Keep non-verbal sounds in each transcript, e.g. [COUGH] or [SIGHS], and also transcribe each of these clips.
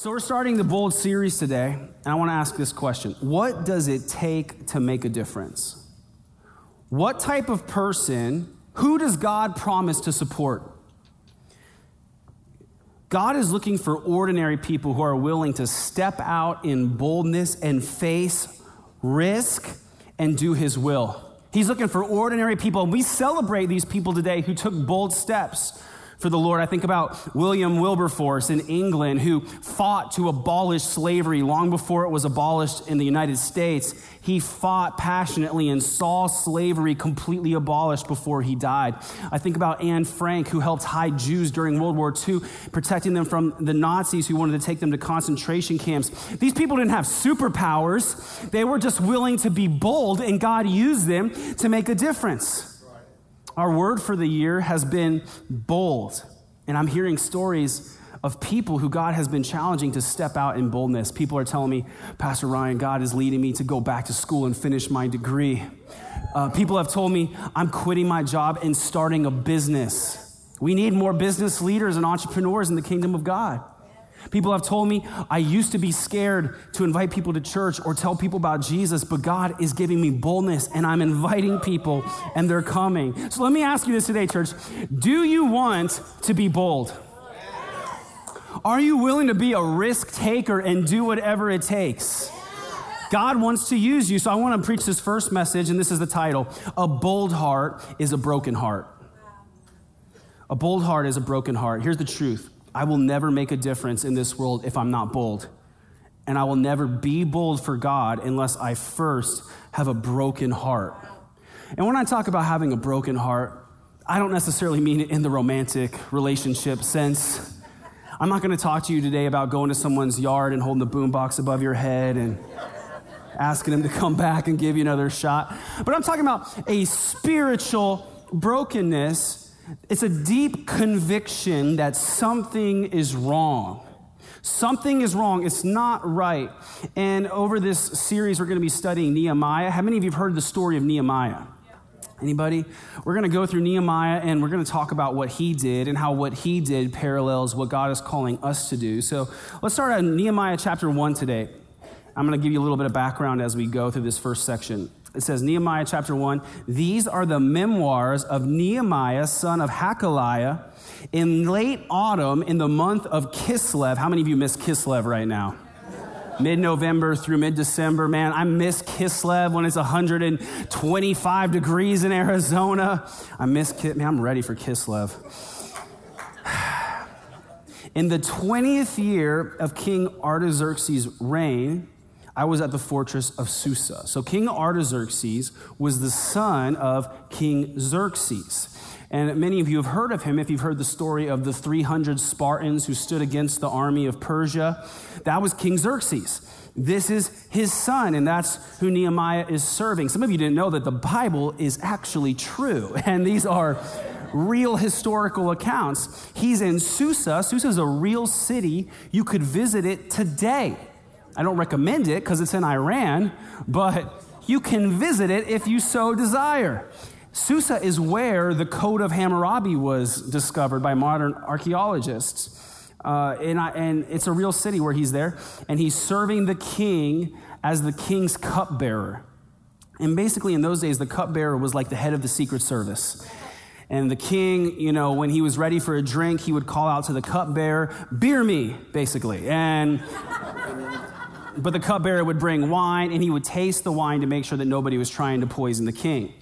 So, we're starting the Bold series today, and I want to ask this question What does it take to make a difference? What type of person, who does God promise to support? God is looking for ordinary people who are willing to step out in boldness and face risk and do his will. He's looking for ordinary people, and we celebrate these people today who took bold steps for the Lord. I think about William Wilberforce in England who fought to abolish slavery long before it was abolished in the United States. He fought passionately and saw slavery completely abolished before he died. I think about Anne Frank who helped hide Jews during World War II, protecting them from the Nazis who wanted to take them to concentration camps. These people didn't have superpowers. They were just willing to be bold and God used them to make a difference. Our word for the year has been bold. And I'm hearing stories of people who God has been challenging to step out in boldness. People are telling me, Pastor Ryan, God is leading me to go back to school and finish my degree. Uh, people have told me, I'm quitting my job and starting a business. We need more business leaders and entrepreneurs in the kingdom of God. People have told me I used to be scared to invite people to church or tell people about Jesus, but God is giving me boldness and I'm inviting people and they're coming. So let me ask you this today, church. Do you want to be bold? Are you willing to be a risk taker and do whatever it takes? God wants to use you. So I want to preach this first message, and this is the title A Bold Heart is a Broken Heart. A bold heart is a broken heart. Here's the truth I will never make a difference in this world if I'm not bold. And I will never be bold for God unless I first have a broken heart. And when I talk about having a broken heart, I don't necessarily mean it in the romantic relationship sense. I'm not going to talk to you today about going to someone's yard and holding the boombox above your head and asking them to come back and give you another shot. But I'm talking about a spiritual brokenness it's a deep conviction that something is wrong. Something is wrong. It's not right. And over this series, we're going to be studying Nehemiah. How many of you have heard the story of Nehemiah? Anybody? We're going to go through Nehemiah and we're going to talk about what he did and how what he did parallels what God is calling us to do. So let's start on Nehemiah chapter 1 today. I'm going to give you a little bit of background as we go through this first section. It says, Nehemiah chapter 1, these are the memoirs of Nehemiah, son of Hacaliah, in late autumn in the month of Kislev. How many of you miss Kislev right now? Mid November through mid December, man, I miss Kislev when it's 125 degrees in Arizona. I miss Kislev. Man, I'm ready for Kislev. [SIGHS] In the 20th year of King Artaxerxes' reign, I was at the fortress of Susa. So King Artaxerxes was the son of King Xerxes. And many of you have heard of him if you've heard the story of the 300 Spartans who stood against the army of Persia. That was King Xerxes. This is his son, and that's who Nehemiah is serving. Some of you didn't know that the Bible is actually true, [LAUGHS] and these are real historical accounts. He's in Susa. Susa is a real city. You could visit it today. I don't recommend it because it's in Iran, but you can visit it if you so desire. Susa is where the Code of Hammurabi was discovered by modern archaeologists. Uh, and, I, and it's a real city where he's there, and he's serving the king as the king's cupbearer. And basically, in those days, the cupbearer was like the head of the Secret Service. And the king, you know, when he was ready for a drink, he would call out to the cupbearer, beer me, basically. And but the cupbearer would bring wine, and he would taste the wine to make sure that nobody was trying to poison the king.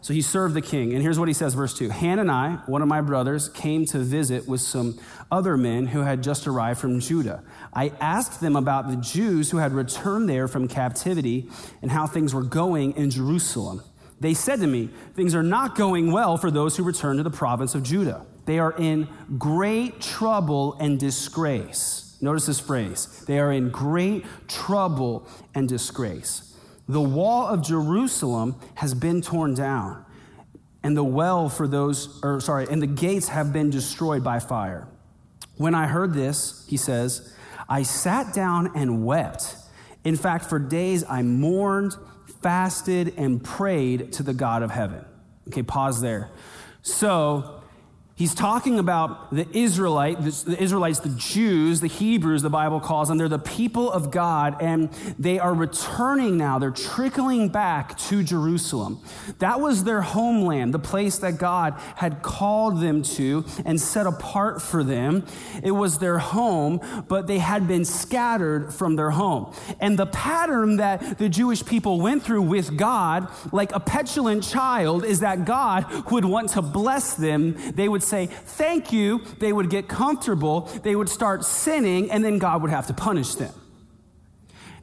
So he served the king. And here's what he says, verse 2 Hanani, one of my brothers, came to visit with some other men who had just arrived from Judah. I asked them about the Jews who had returned there from captivity and how things were going in Jerusalem. They said to me, Things are not going well for those who return to the province of Judah. They are in great trouble and disgrace. Notice this phrase they are in great trouble and disgrace. The wall of Jerusalem has been torn down, and the well for those, or sorry, and the gates have been destroyed by fire. When I heard this, he says, I sat down and wept. In fact, for days I mourned, fasted, and prayed to the God of heaven. Okay, pause there. So, He's talking about the Israelite, the Israelites, the Jews, the Hebrews, the Bible calls them. They're the people of God, and they are returning now. They're trickling back to Jerusalem. That was their homeland, the place that God had called them to and set apart for them. It was their home, but they had been scattered from their home. And the pattern that the Jewish people went through with God, like a petulant child, is that God would want to bless them. They would say, Thank you. They would get comfortable. They would start sinning, and then God would have to punish them.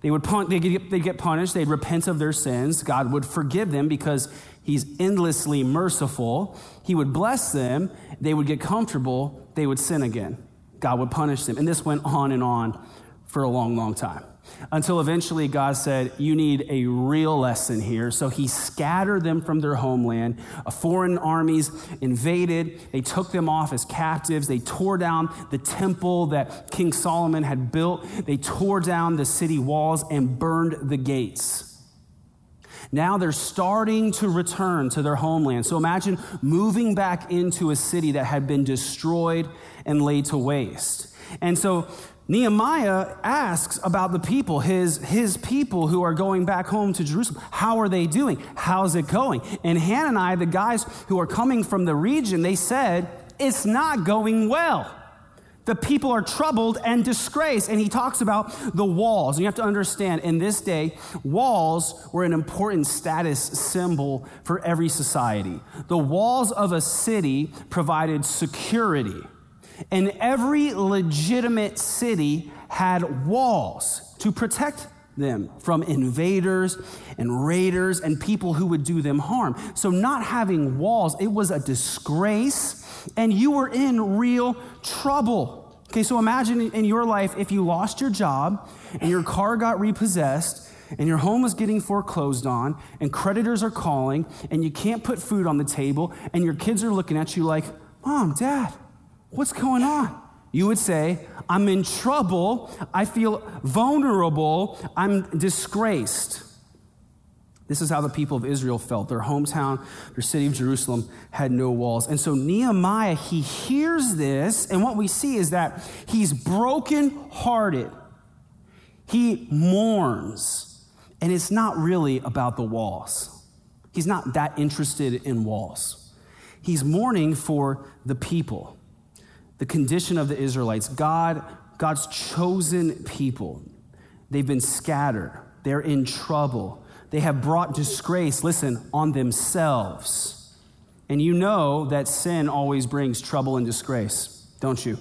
They would pun- they'd, get, they'd get punished. They'd repent of their sins. God would forgive them because He's endlessly merciful. He would bless them. They would get comfortable. They would sin again. God would punish them. And this went on and on for a long, long time until eventually God said, You need a real lesson here. So he scattered them from their homeland. Uh, foreign armies invaded. They took them off as captives. They tore down the temple that King Solomon had built. They tore down the city walls and burned the gates. Now they're starting to return to their homeland. So imagine moving back into a city that had been destroyed and laid to waste. And so Nehemiah asks about the people, his, his people who are going back home to Jerusalem. How are they doing? How's it going? And Hanani, the guys who are coming from the region, they said, It's not going well. The people are troubled and disgraced. And he talks about the walls. And you have to understand, in this day, walls were an important status symbol for every society. The walls of a city provided security. And every legitimate city had walls to protect them from invaders and raiders and people who would do them harm. So, not having walls, it was a disgrace, and you were in real trouble. Okay, so imagine in your life if you lost your job and your car got repossessed and your home was getting foreclosed on and creditors are calling and you can't put food on the table and your kids are looking at you like, Mom, Dad, What's going on? You would say, I'm in trouble. I feel vulnerable. I'm disgraced. This is how the people of Israel felt. Their hometown, their city of Jerusalem, had no walls. And so Nehemiah, he hears this, and what we see is that he's brokenhearted. He mourns, and it's not really about the walls. He's not that interested in walls. He's mourning for the people the condition of the Israelites. God, God's chosen people. They've been scattered. They're in trouble. They have brought disgrace, listen, on themselves. And you know that sin always brings trouble and disgrace, don't you?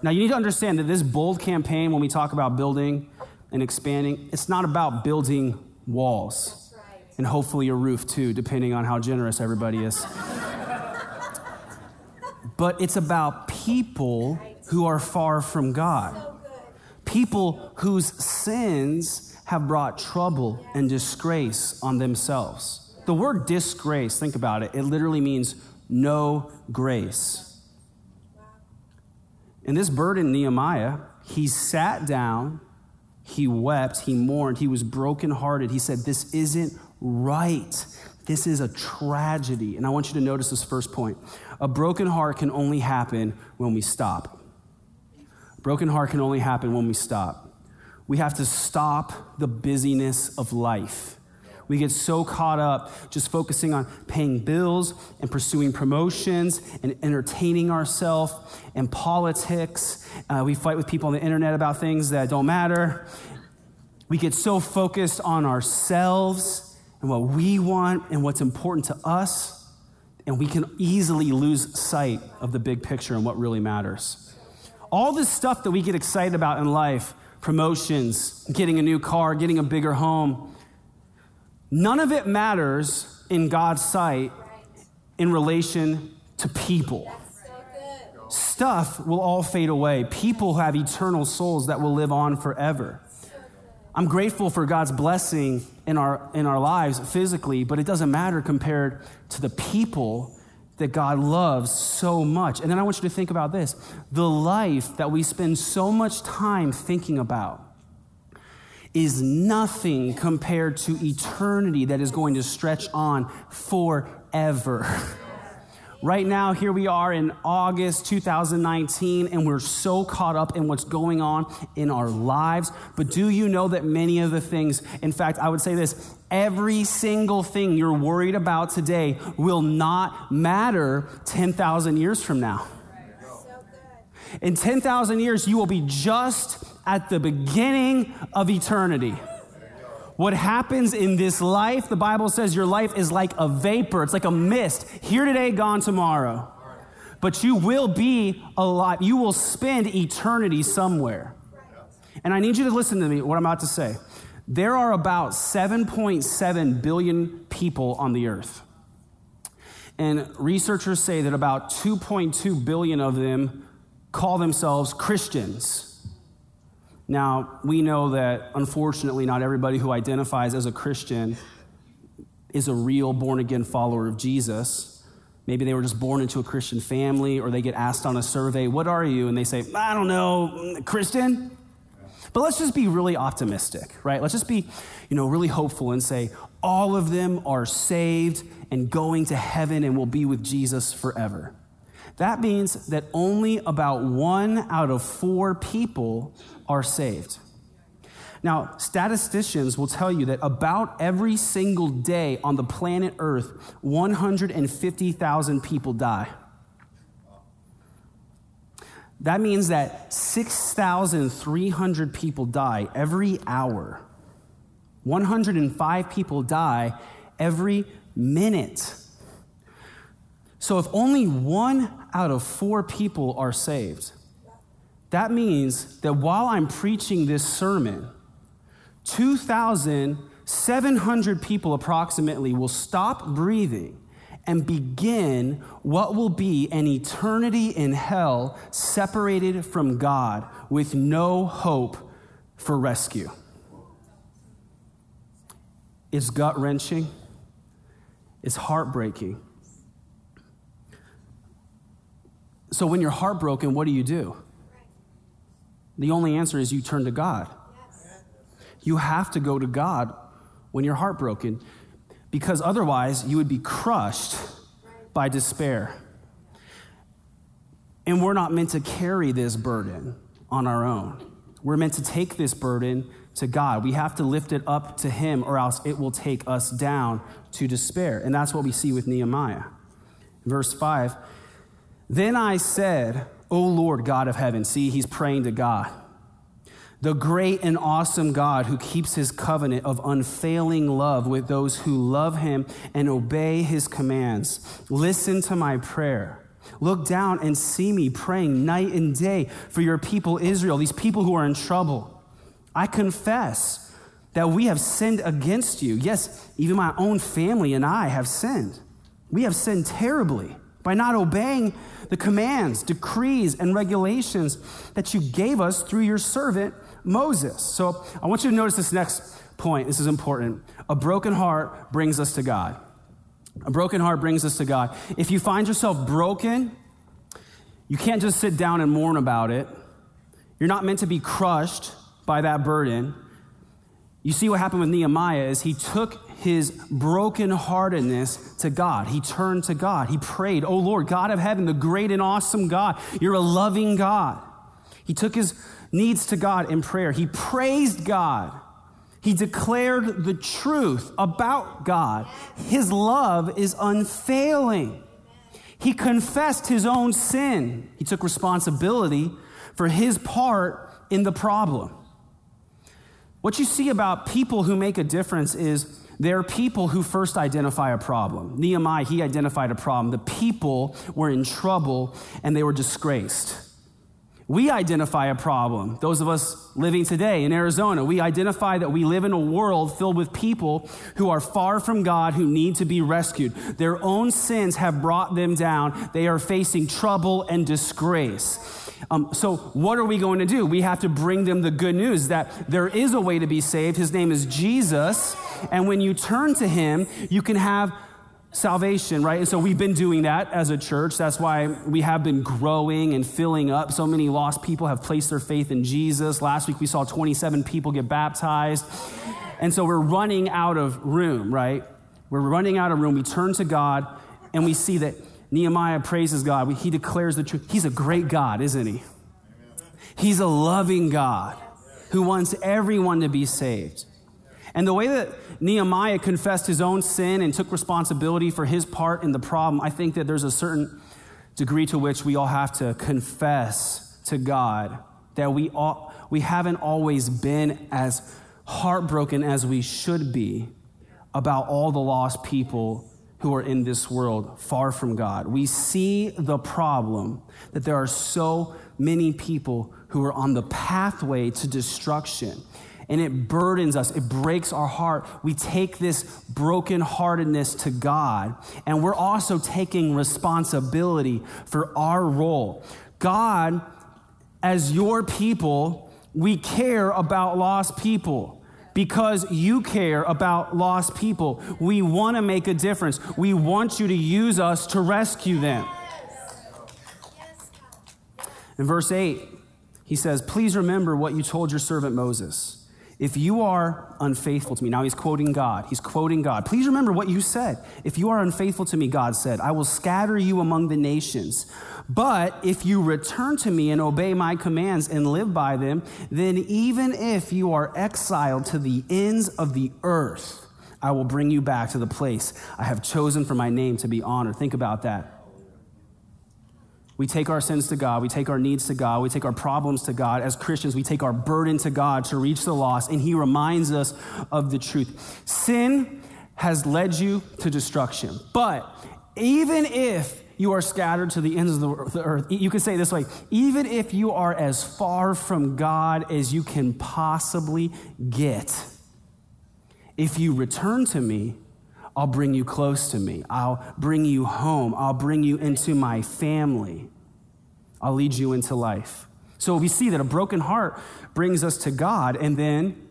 Now, you need to understand that this bold campaign, when we talk about building and expanding, it's not about building walls and hopefully a roof too, depending on how generous everybody is [LAUGHS] but it's about people who are far from God. People whose sins have brought trouble and disgrace on themselves. The word disgrace, think about it, it literally means no grace. And this burden, Nehemiah, he sat down, he wept, he mourned, he was brokenhearted. He said, This isn't right. This is a tragedy. And I want you to notice this first point. A broken heart can only happen when we stop. A broken heart can only happen when we stop. We have to stop the busyness of life. We get so caught up just focusing on paying bills and pursuing promotions and entertaining ourselves and politics. Uh, we fight with people on the internet about things that don't matter. We get so focused on ourselves and what we want and what's important to us, and we can easily lose sight of the big picture and what really matters. All this stuff that we get excited about in life promotions, getting a new car, getting a bigger home none of it matters in God's sight in relation to people. Stuff will all fade away. People have eternal souls that will live on forever. I'm grateful for God's blessing in our, in our lives physically, but it doesn't matter compared to the people that God loves so much. And then I want you to think about this the life that we spend so much time thinking about is nothing compared to eternity that is going to stretch on forever. [LAUGHS] Right now, here we are in August 2019, and we're so caught up in what's going on in our lives. But do you know that many of the things, in fact, I would say this every single thing you're worried about today will not matter 10,000 years from now. In 10,000 years, you will be just at the beginning of eternity. What happens in this life, the Bible says your life is like a vapor, it's like a mist, here today, gone tomorrow. But you will be alive, you will spend eternity somewhere. And I need you to listen to me, what I'm about to say. There are about 7.7 billion people on the earth. And researchers say that about 2.2 billion of them call themselves Christians. Now, we know that unfortunately, not everybody who identifies as a Christian is a real born again follower of Jesus. Maybe they were just born into a Christian family or they get asked on a survey, What are you? And they say, I don't know, Christian. But let's just be really optimistic, right? Let's just be, you know, really hopeful and say all of them are saved and going to heaven and will be with Jesus forever. That means that only about one out of four people are saved. Now, statisticians will tell you that about every single day on the planet Earth, 150,000 people die. That means that 6,300 people die every hour. 105 people die every minute. So, if only one out of four people are saved, that means that while I'm preaching this sermon, 2,700 people approximately will stop breathing and begin what will be an eternity in hell separated from God with no hope for rescue. It's gut wrenching, it's heartbreaking. So, when you're heartbroken, what do you do? The only answer is you turn to God. You have to go to God when you're heartbroken because otherwise you would be crushed by despair. And we're not meant to carry this burden on our own. We're meant to take this burden to God. We have to lift it up to Him, or else it will take us down to despair. And that's what we see with Nehemiah. Verse 5 Then I said, O Lord God of heaven. See, he's praying to God. The great and awesome God who keeps his covenant of unfailing love with those who love him and obey his commands. Listen to my prayer. Look down and see me praying night and day for your people Israel, these people who are in trouble. I confess that we have sinned against you. Yes, even my own family and I have sinned. We have sinned terribly by not obeying the commands, decrees, and regulations that you gave us through your servant Moses. So I want you to notice this next point. This is important. A broken heart brings us to God. A broken heart brings us to God. If you find yourself broken, you can't just sit down and mourn about it. You're not meant to be crushed by that burden. You see what happened with Nehemiah is he took his brokenheartedness to God. He turned to God. He prayed, Oh Lord, God of heaven, the great and awesome God, you're a loving God. He took his needs to God in prayer. He praised God. He declared the truth about God. His love is unfailing. He confessed his own sin. He took responsibility for his part in the problem. What you see about people who make a difference is there are people who first identify a problem. Nehemiah, he identified a problem. The people were in trouble and they were disgraced. We identify a problem. Those of us living today in Arizona, we identify that we live in a world filled with people who are far from God, who need to be rescued. Their own sins have brought them down. They are facing trouble and disgrace. Um, so, what are we going to do? We have to bring them the good news that there is a way to be saved. His name is Jesus. And when you turn to him, you can have salvation, right? And so we've been doing that as a church. That's why we have been growing and filling up. So many lost people have placed their faith in Jesus. Last week we saw 27 people get baptized. And so we're running out of room, right? We're running out of room. We turn to God and we see that Nehemiah praises God. He declares the truth. He's a great God, isn't he? He's a loving God who wants everyone to be saved. And the way that Nehemiah confessed his own sin and took responsibility for his part in the problem, I think that there's a certain degree to which we all have to confess to God that we, all, we haven't always been as heartbroken as we should be about all the lost people who are in this world far from God. We see the problem that there are so many people who are on the pathway to destruction. And it burdens us, it breaks our heart. We take this brokenheartedness to God, and we're also taking responsibility for our role. God, as your people, we care about lost people because you care about lost people. We want to make a difference. We want you to use us to rescue them. In verse 8, he says, Please remember what you told your servant Moses. If you are unfaithful to me, now he's quoting God. He's quoting God. Please remember what you said. If you are unfaithful to me, God said, I will scatter you among the nations. But if you return to me and obey my commands and live by them, then even if you are exiled to the ends of the earth, I will bring you back to the place I have chosen for my name to be honored. Think about that. We take our sins to God. We take our needs to God. We take our problems to God. As Christians, we take our burden to God to reach the lost, and He reminds us of the truth. Sin has led you to destruction. But even if you are scattered to the ends of the earth, you could say this way even if you are as far from God as you can possibly get, if you return to me, I'll bring you close to me. I'll bring you home. I'll bring you into my family. I'll lead you into life. So we see that a broken heart brings us to God, and then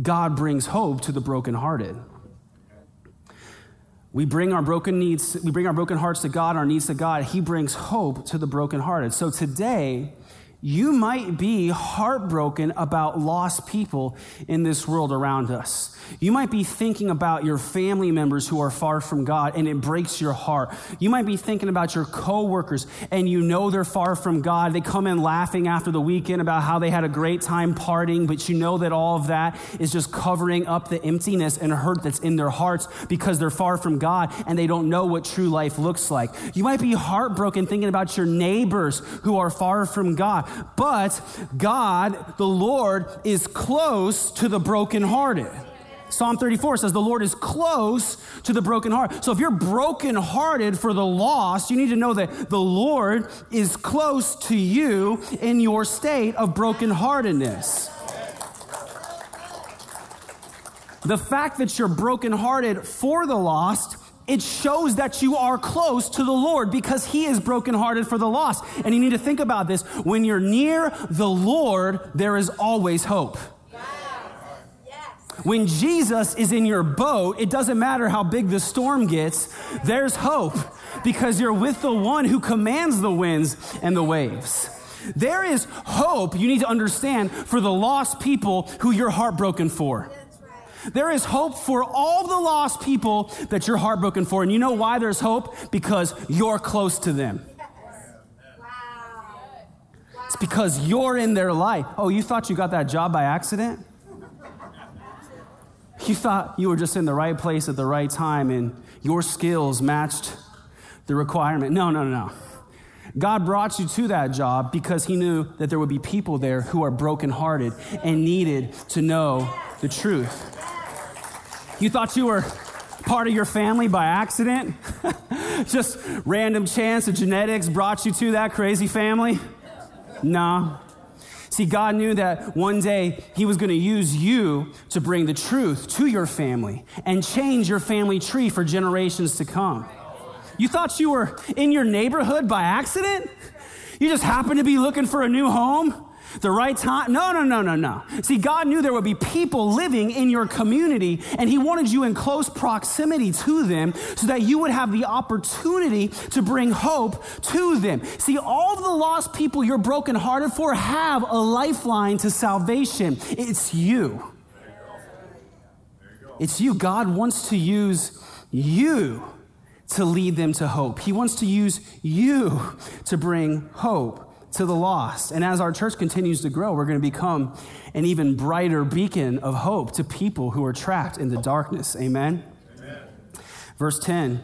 God brings hope to the brokenhearted. We bring our broken needs, we bring our broken hearts to God, our needs to God. He brings hope to the brokenhearted. So today, you might be heartbroken about lost people in this world around us. You might be thinking about your family members who are far from God and it breaks your heart. You might be thinking about your coworkers and you know they're far from God. They come in laughing after the weekend about how they had a great time partying, but you know that all of that is just covering up the emptiness and hurt that's in their hearts because they're far from God and they don't know what true life looks like. You might be heartbroken thinking about your neighbors who are far from God. But God, the Lord, is close to the brokenhearted. Psalm 34 says, The Lord is close to the broken heart. So if you're brokenhearted for the lost, you need to know that the Lord is close to you in your state of brokenheartedness. The fact that you're brokenhearted for the lost it shows that you are close to the Lord because He is brokenhearted for the lost. And you need to think about this. When you're near the Lord, there is always hope. When Jesus is in your boat, it doesn't matter how big the storm gets, there's hope because you're with the one who commands the winds and the waves. There is hope, you need to understand, for the lost people who you're heartbroken for. There is hope for all the lost people that you're heartbroken for. And you know why there's hope? Because you're close to them. It's because you're in their life. Oh, you thought you got that job by accident? You thought you were just in the right place at the right time and your skills matched the requirement. No, no, no. God brought you to that job because He knew that there would be people there who are brokenhearted and needed to know the truth. You thought you were part of your family by accident? [LAUGHS] Just random chance of genetics brought you to that crazy family? No. See, God knew that one day He was going to use you to bring the truth to your family and change your family tree for generations to come. You thought you were in your neighborhood by accident? You just happened to be looking for a new home? The right time? No, no, no, no, no. See, God knew there would be people living in your community, and He wanted you in close proximity to them so that you would have the opportunity to bring hope to them. See, all the lost people you're brokenhearted for have a lifeline to salvation. It's you. It's you. God wants to use you to lead them to hope. He wants to use you to bring hope to the lost. And as our church continues to grow, we're going to become an even brighter beacon of hope to people who are trapped in the darkness. Amen. Amen. Verse 10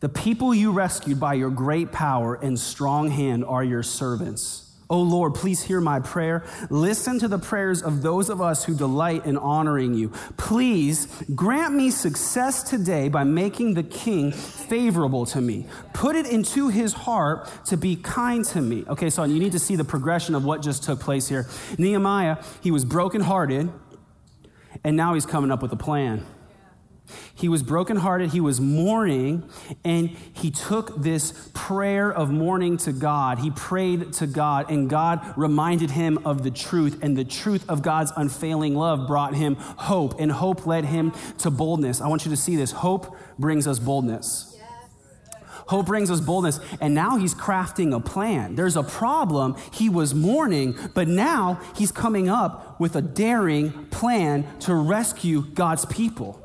The people you rescued by your great power and strong hand are your servants. Oh Lord, please hear my prayer. Listen to the prayers of those of us who delight in honoring you. Please grant me success today by making the king favorable to me. Put it into his heart to be kind to me. Okay, so you need to see the progression of what just took place here. Nehemiah, he was brokenhearted, and now he's coming up with a plan. He was brokenhearted, he was mourning, and he took this prayer of mourning to God. He prayed to God, and God reminded him of the truth, and the truth of God's unfailing love brought him hope, and hope led him to boldness. I want you to see this. Hope brings us boldness. Hope brings us boldness, and now he's crafting a plan. There's a problem. He was mourning, but now he's coming up with a daring plan to rescue God's people.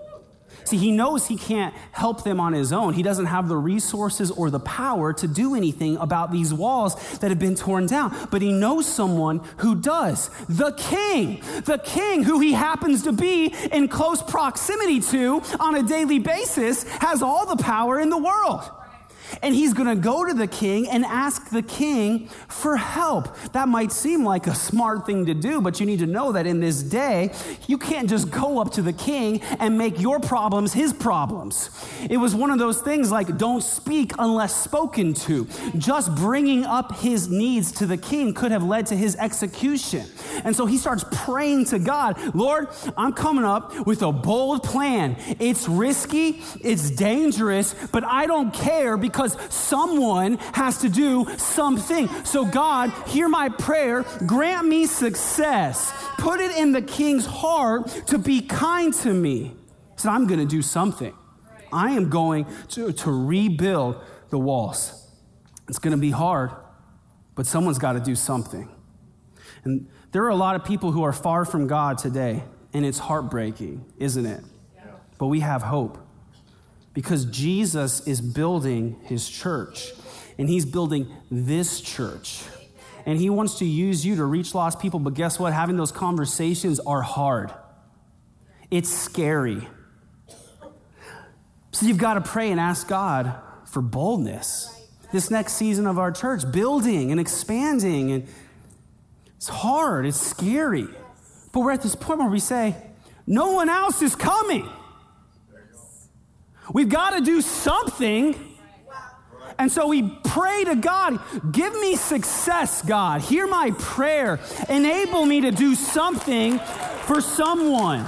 See, he knows he can't help them on his own. He doesn't have the resources or the power to do anything about these walls that have been torn down. But he knows someone who does the king, the king who he happens to be in close proximity to on a daily basis, has all the power in the world. And he's going to go to the king and ask the king for help. That might seem like a smart thing to do, but you need to know that in this day, you can't just go up to the king and make your problems his problems. It was one of those things like don't speak unless spoken to. Just bringing up his needs to the king could have led to his execution. And so he starts praying to God Lord, I'm coming up with a bold plan. It's risky, it's dangerous, but I don't care because because someone has to do something. So, God, hear my prayer, grant me success. Put it in the king's heart to be kind to me. So, I'm going to do something. I am going to, to rebuild the walls. It's going to be hard, but someone's got to do something. And there are a lot of people who are far from God today, and it's heartbreaking, isn't it? But we have hope because Jesus is building his church, and he's building this church. And he wants to use you to reach lost people, but guess what? Having those conversations are hard. It's scary. So you've got to pray and ask God for boldness. This next season of our church, building and expanding, and it's hard, it's scary. But we're at this point where we say, no one else is coming. We've got to do something. And so we pray to God, give me success, God. Hear my prayer. Enable me to do something for someone.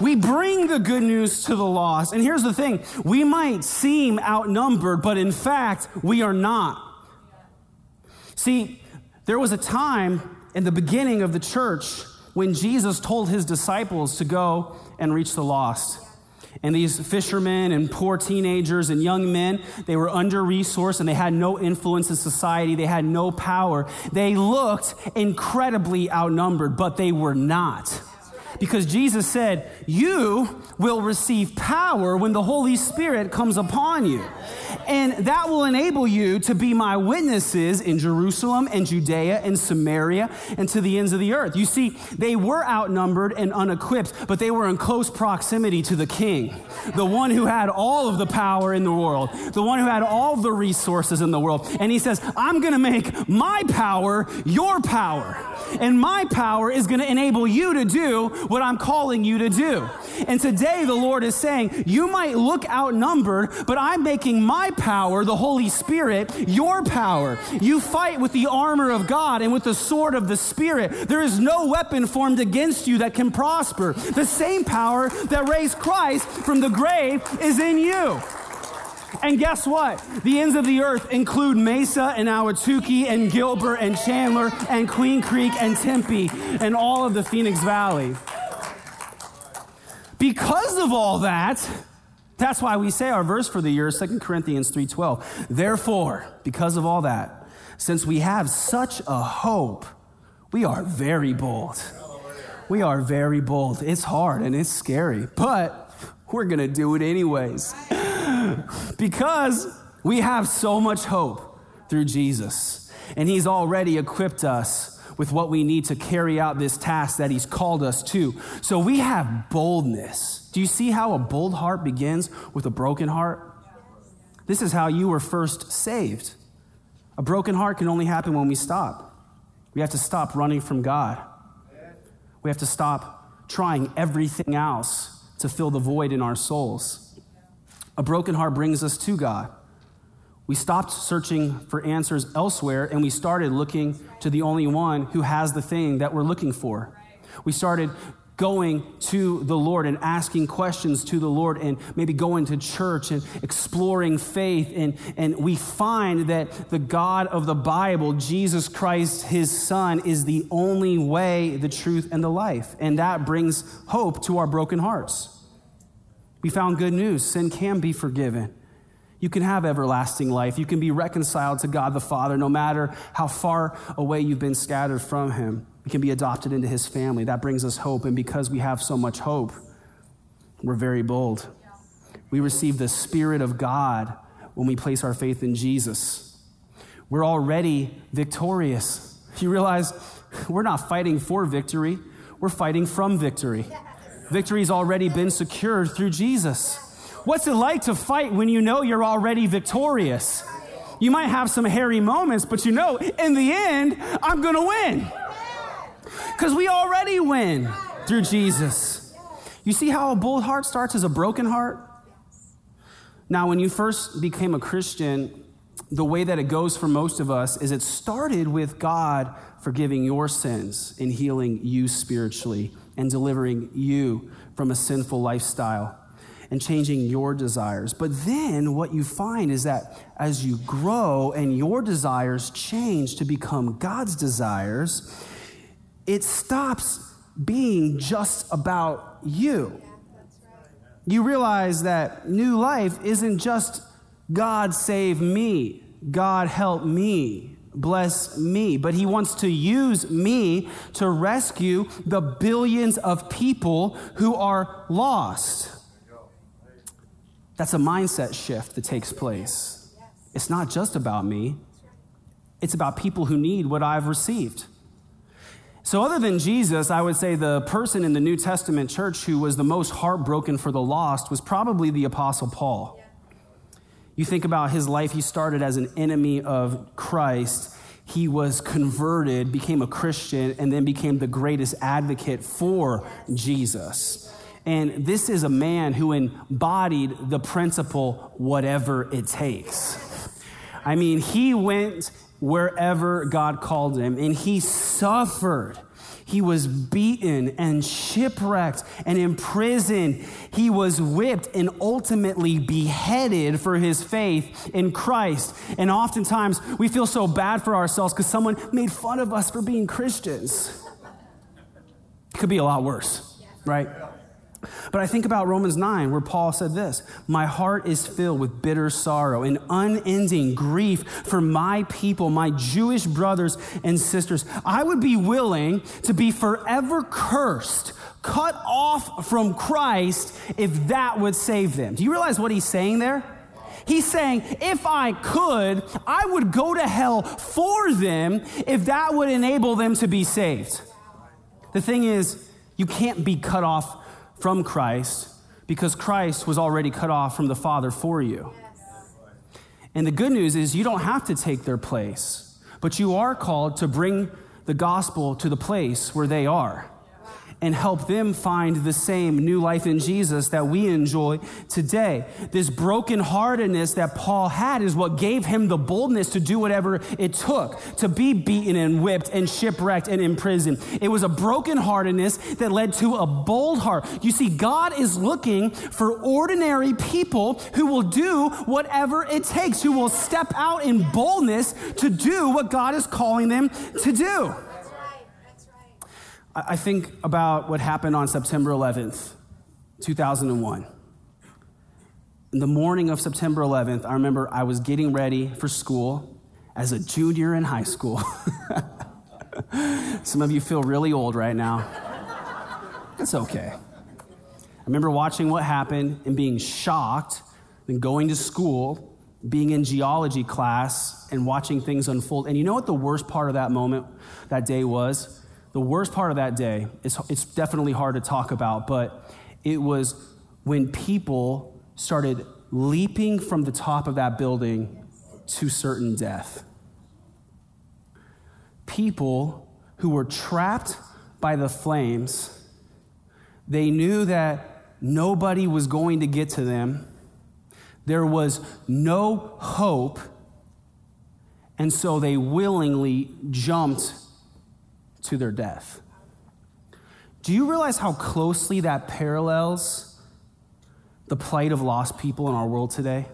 We bring the good news to the lost. And here's the thing we might seem outnumbered, but in fact, we are not. See, there was a time in the beginning of the church when Jesus told his disciples to go and reach the lost. And these fishermen and poor teenagers and young men, they were under resourced and they had no influence in society. They had no power. They looked incredibly outnumbered, but they were not. Because Jesus said, You will receive power when the Holy Spirit comes upon you. And that will enable you to be my witnesses in Jerusalem and Judea and Samaria and to the ends of the earth. You see, they were outnumbered and unequipped, but they were in close proximity to the king, the one who had all of the power in the world, the one who had all the resources in the world. And he says, I'm going to make my power your power. And my power is going to enable you to do what I'm calling you to do. And today the Lord is saying, You might look outnumbered, but I'm making my power, the Holy Spirit, your power. You fight with the armor of God and with the sword of the Spirit. There is no weapon formed against you that can prosper. The same power that raised Christ from the grave is in you. And guess what? The ends of the earth include Mesa and Ahwatukee and Gilbert and Chandler and Queen Creek and Tempe and all of the Phoenix Valley. Because of all that, that's why we say our verse for the year is 2 Corinthians 3:12. Therefore, because of all that, since we have such a hope, we are very bold. We are very bold. It's hard and it's scary, but we're going to do it anyways. [LAUGHS] because we have so much hope through Jesus. And He's already equipped us with what we need to carry out this task that He's called us to. So we have boldness. Do you see how a bold heart begins with a broken heart? This is how you were first saved. A broken heart can only happen when we stop. We have to stop running from God. We have to stop trying everything else to fill the void in our souls. A broken heart brings us to God. We stopped searching for answers elsewhere and we started looking to the only one who has the thing that we're looking for. We started going to the Lord and asking questions to the Lord and maybe going to church and exploring faith. And, and we find that the God of the Bible, Jesus Christ, his Son, is the only way, the truth, and the life. And that brings hope to our broken hearts. We found good news sin can be forgiven. You can have everlasting life. You can be reconciled to God the Father no matter how far away you've been scattered from Him. We can be adopted into His family. That brings us hope. And because we have so much hope, we're very bold. We receive the Spirit of God when we place our faith in Jesus. We're already victorious. [LAUGHS] You realize we're not fighting for victory, we're fighting from victory. Victory's already been secured through Jesus. What's it like to fight when you know you're already victorious? You might have some hairy moments, but you know, in the end, I'm going to win. Because we already win through Jesus. You see how a bold heart starts as a broken heart? Now, when you first became a Christian, the way that it goes for most of us is it started with God forgiving your sins and healing you spiritually and delivering you from a sinful lifestyle and changing your desires. But then what you find is that as you grow and your desires change to become God's desires, it stops being just about you. You realize that new life isn't just God save me, God help me, bless me, but He wants to use me to rescue the billions of people who are lost. That's a mindset shift that takes place. It's not just about me, it's about people who need what I've received. So, other than Jesus, I would say the person in the New Testament church who was the most heartbroken for the lost was probably the Apostle Paul. You think about his life, he started as an enemy of Christ. He was converted, became a Christian, and then became the greatest advocate for Jesus. And this is a man who embodied the principle, whatever it takes. I mean, he went wherever God called him and he suffered. He was beaten and shipwrecked and imprisoned. He was whipped and ultimately beheaded for his faith in Christ. And oftentimes we feel so bad for ourselves because someone made fun of us for being Christians. It could be a lot worse, right? But I think about Romans 9, where Paul said this My heart is filled with bitter sorrow and unending grief for my people, my Jewish brothers and sisters. I would be willing to be forever cursed, cut off from Christ, if that would save them. Do you realize what he's saying there? He's saying, if I could, I would go to hell for them if that would enable them to be saved. The thing is, you can't be cut off from Christ because Christ was already cut off from the Father for you. And the good news is you don't have to take their place, but you are called to bring the gospel to the place where they are and help them find the same new life in Jesus that we enjoy today. This brokenheartedness that Paul had is what gave him the boldness to do whatever it took to be beaten and whipped and shipwrecked and imprisoned. It was a brokenheartedness that led to a bold heart. You see, God is looking for ordinary people who will do whatever it takes, who will step out in boldness to do what God is calling them to do. I think about what happened on September 11th, 2001. In the morning of September 11th, I remember I was getting ready for school as a junior in high school. [LAUGHS] Some of you feel really old right now. It's okay. I remember watching what happened and being shocked, then going to school, being in geology class, and watching things unfold. And you know what the worst part of that moment, that day was? The worst part of that day, it's, it's definitely hard to talk about, but it was when people started leaping from the top of that building to certain death. People who were trapped by the flames, they knew that nobody was going to get to them. There was no hope. And so they willingly jumped to their death. Do you realize how closely that parallels the plight of lost people in our world today?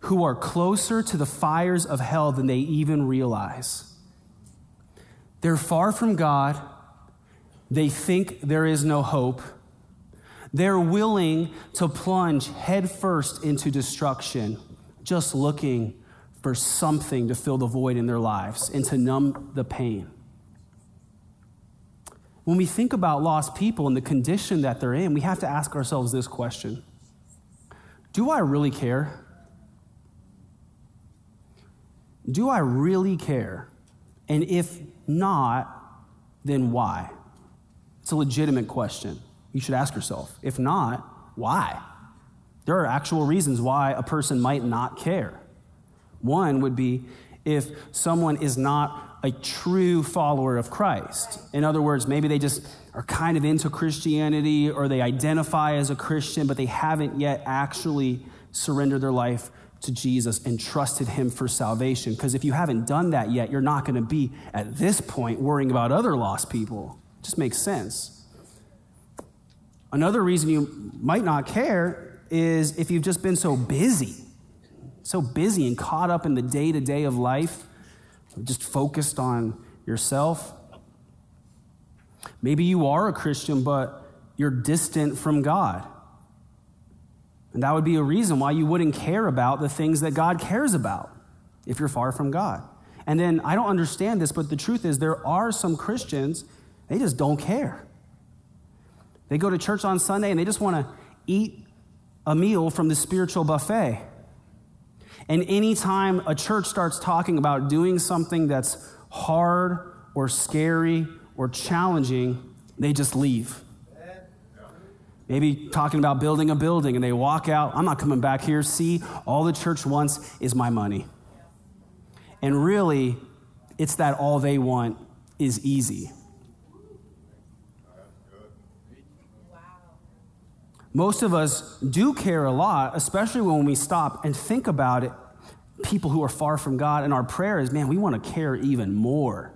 Who are closer to the fires of hell than they even realize. They're far from God. They think there is no hope. They're willing to plunge headfirst into destruction, just looking for something to fill the void in their lives and to numb the pain. When we think about lost people and the condition that they're in, we have to ask ourselves this question Do I really care? Do I really care? And if not, then why? It's a legitimate question you should ask yourself. If not, why? There are actual reasons why a person might not care. One would be if someone is not a true follower of Christ. In other words, maybe they just are kind of into Christianity or they identify as a Christian, but they haven't yet actually surrendered their life to Jesus and trusted Him for salvation. Because if you haven't done that yet, you're not going to be at this point worrying about other lost people. It just makes sense. Another reason you might not care is if you've just been so busy, so busy and caught up in the day to day of life, just focused on yourself. Maybe you are a Christian, but you're distant from God. And that would be a reason why you wouldn't care about the things that God cares about if you're far from God. And then I don't understand this, but the truth is, there are some Christians, they just don't care. They go to church on Sunday and they just want to eat a meal from the spiritual buffet. And anytime a church starts talking about doing something that's hard or scary or challenging, they just leave. Maybe talking about building a building and they walk out, I'm not coming back here. See, all the church wants is my money. And really, it's that all they want is easy. Most of us do care a lot, especially when we stop and think about it. People who are far from God, and our prayer is, man, we want to care even more.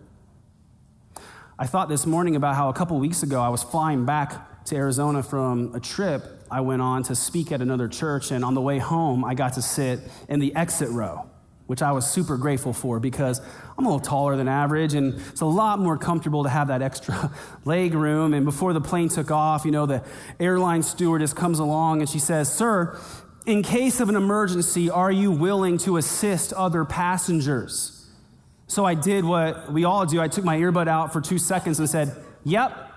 I thought this morning about how a couple weeks ago I was flying back to Arizona from a trip I went on to speak at another church, and on the way home, I got to sit in the exit row which I was super grateful for because I'm a little taller than average and it's a lot more comfortable to have that extra [LAUGHS] leg room. And before the plane took off, you know, the airline stewardess comes along and she says, Sir, in case of an emergency, are you willing to assist other passengers? So I did what we all do. I took my earbud out for two seconds and said, Yep,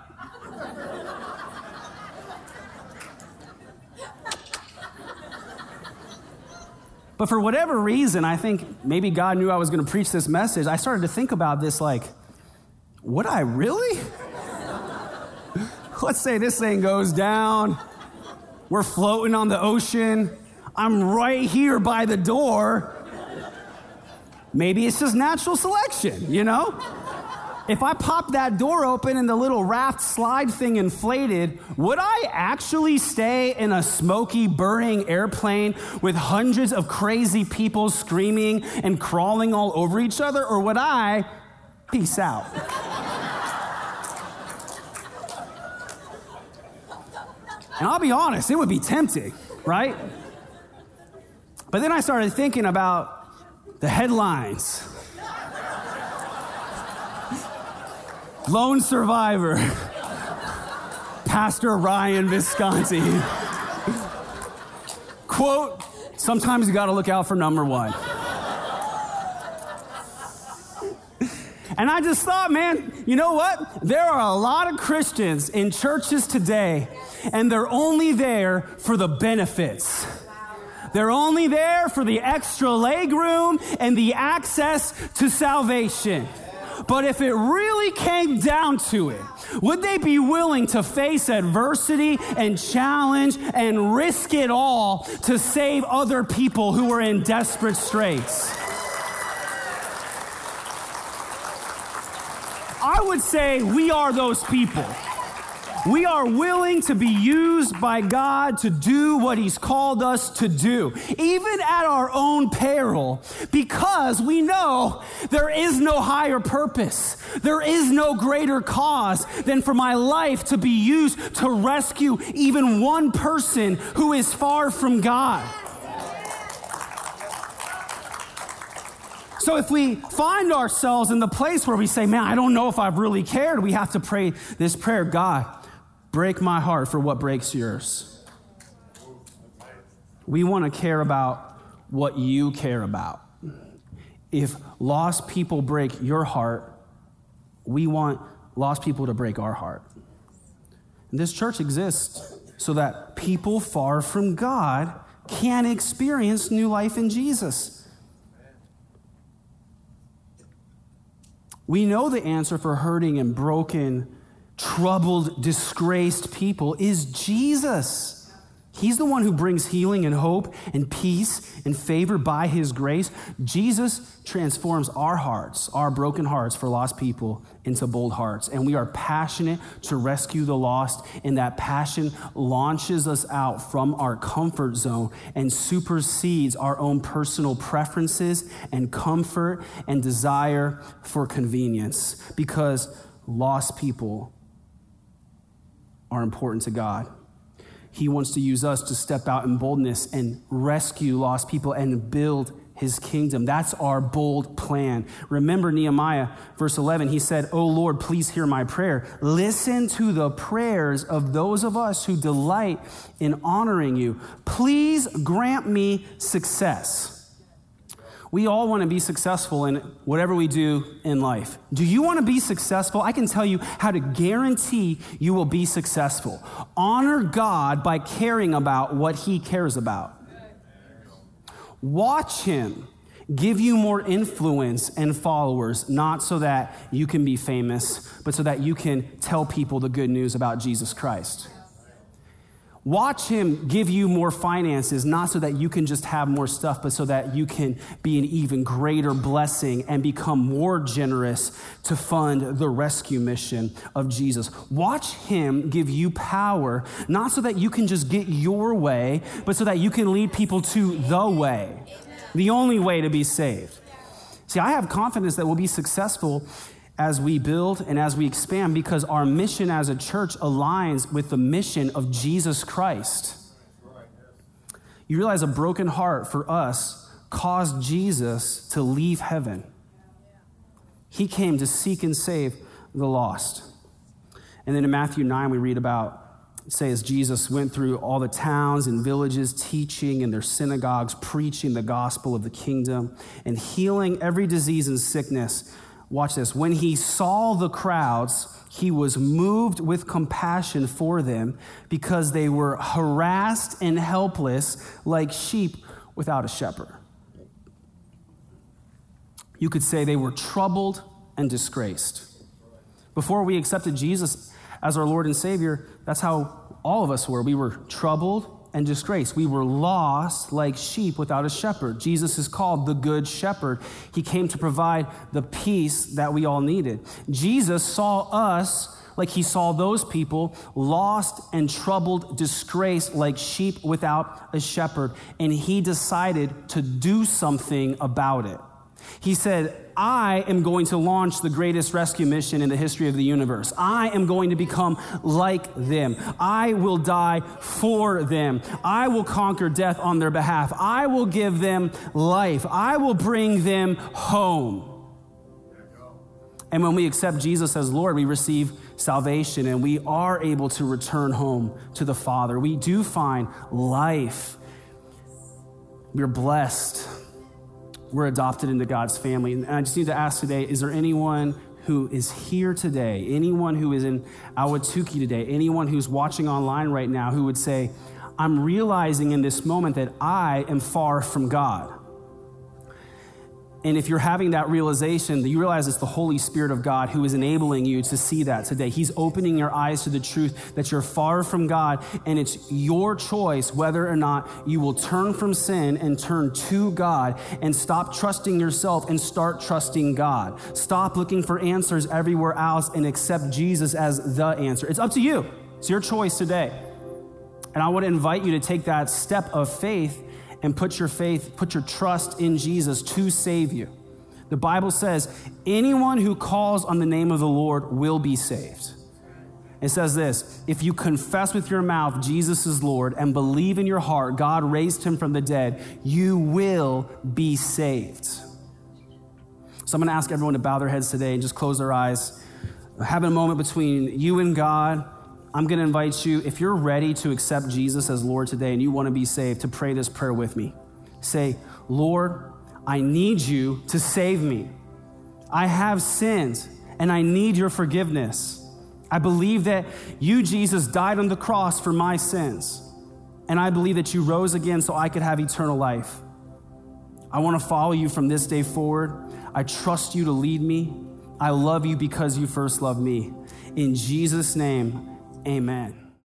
But for whatever reason, I think maybe God knew I was going to preach this message. I started to think about this like, would I really? [LAUGHS] Let's say this thing goes down. We're floating on the ocean. I'm right here by the door. Maybe it's just natural selection, you know? If I popped that door open and the little raft slide thing inflated, would I actually stay in a smoky, burning airplane with hundreds of crazy people screaming and crawling all over each other? Or would I peace out? and I'll be honest, it would be tempting, right? But then I started thinking about the headlines Lone survivor, Pastor Ryan Visconti. Quote, sometimes you gotta look out for number one. And I just thought, man, you know what? There are a lot of Christians in churches today, and they're only there for the benefits. They're only there for the extra leg room and the access to salvation. But if it really came down to it, would they be willing to face adversity and challenge and risk it all to save other people who are in desperate straits? I would say we are those people. We are willing to be used by God to do what He's called us to do, even at our own peril, because we know there is no higher purpose. There is no greater cause than for my life to be used to rescue even one person who is far from God. So if we find ourselves in the place where we say, Man, I don't know if I've really cared, we have to pray this prayer God, break my heart for what breaks yours. We want to care about what you care about. If lost people break your heart, we want lost people to break our heart. And this church exists so that people far from God can experience new life in Jesus. We know the answer for hurting and broken troubled, disgraced people is Jesus. He's the one who brings healing and hope and peace and favor by his grace. Jesus transforms our hearts, our broken hearts for lost people, into bold hearts. And we are passionate to rescue the lost. And that passion launches us out from our comfort zone and supersedes our own personal preferences and comfort and desire for convenience. Because lost people are important to God. He wants to use us to step out in boldness and rescue lost people and build his kingdom. That's our bold plan. Remember Nehemiah, verse 11, he said, Oh Lord, please hear my prayer. Listen to the prayers of those of us who delight in honoring you. Please grant me success. We all want to be successful in whatever we do in life. Do you want to be successful? I can tell you how to guarantee you will be successful. Honor God by caring about what He cares about. Watch Him give you more influence and followers, not so that you can be famous, but so that you can tell people the good news about Jesus Christ. Watch him give you more finances, not so that you can just have more stuff, but so that you can be an even greater blessing and become more generous to fund the rescue mission of Jesus. Watch him give you power, not so that you can just get your way, but so that you can lead people to the way, the only way to be saved. See, I have confidence that we'll be successful as we build and as we expand because our mission as a church aligns with the mission of Jesus Christ. You realize a broken heart for us caused Jesus to leave heaven. He came to seek and save the lost. And then in Matthew 9, we read about, say, as Jesus went through all the towns and villages, teaching in their synagogues, preaching the gospel of the kingdom, and healing every disease and sickness Watch this. When he saw the crowds, he was moved with compassion for them because they were harassed and helpless like sheep without a shepherd. You could say they were troubled and disgraced. Before we accepted Jesus as our Lord and Savior, that's how all of us were. We were troubled and disgrace. We were lost like sheep without a shepherd. Jesus is called the Good Shepherd. He came to provide the peace that we all needed. Jesus saw us like he saw those people lost and troubled, disgraced like sheep without a shepherd, and he decided to do something about it. He said, I am going to launch the greatest rescue mission in the history of the universe. I am going to become like them. I will die for them. I will conquer death on their behalf. I will give them life. I will bring them home. And when we accept Jesus as Lord, we receive salvation and we are able to return home to the Father. We do find life. We're blessed we're adopted into God's family. And I just need to ask today is there anyone who is here today, anyone who is in Ahwatukee today, anyone who's watching online right now who would say, I'm realizing in this moment that I am far from God. And if you're having that realization, that you realize it's the Holy Spirit of God who is enabling you to see that today. He's opening your eyes to the truth that you're far from God, and it's your choice whether or not you will turn from sin and turn to God and stop trusting yourself and start trusting God. Stop looking for answers everywhere else and accept Jesus as the answer. It's up to you. It's your choice today. And I want to invite you to take that step of faith and put your faith, put your trust in Jesus to save you. The Bible says, anyone who calls on the name of the Lord will be saved. It says this if you confess with your mouth Jesus is Lord and believe in your heart God raised him from the dead, you will be saved. So I'm going to ask everyone to bow their heads today and just close their eyes. Having a moment between you and God. I'm going to invite you, if you're ready to accept Jesus as Lord today and you want to be saved, to pray this prayer with me. Say, Lord, I need you to save me. I have sinned and I need your forgiveness. I believe that you, Jesus, died on the cross for my sins. And I believe that you rose again so I could have eternal life. I want to follow you from this day forward. I trust you to lead me. I love you because you first loved me. In Jesus' name, Amen.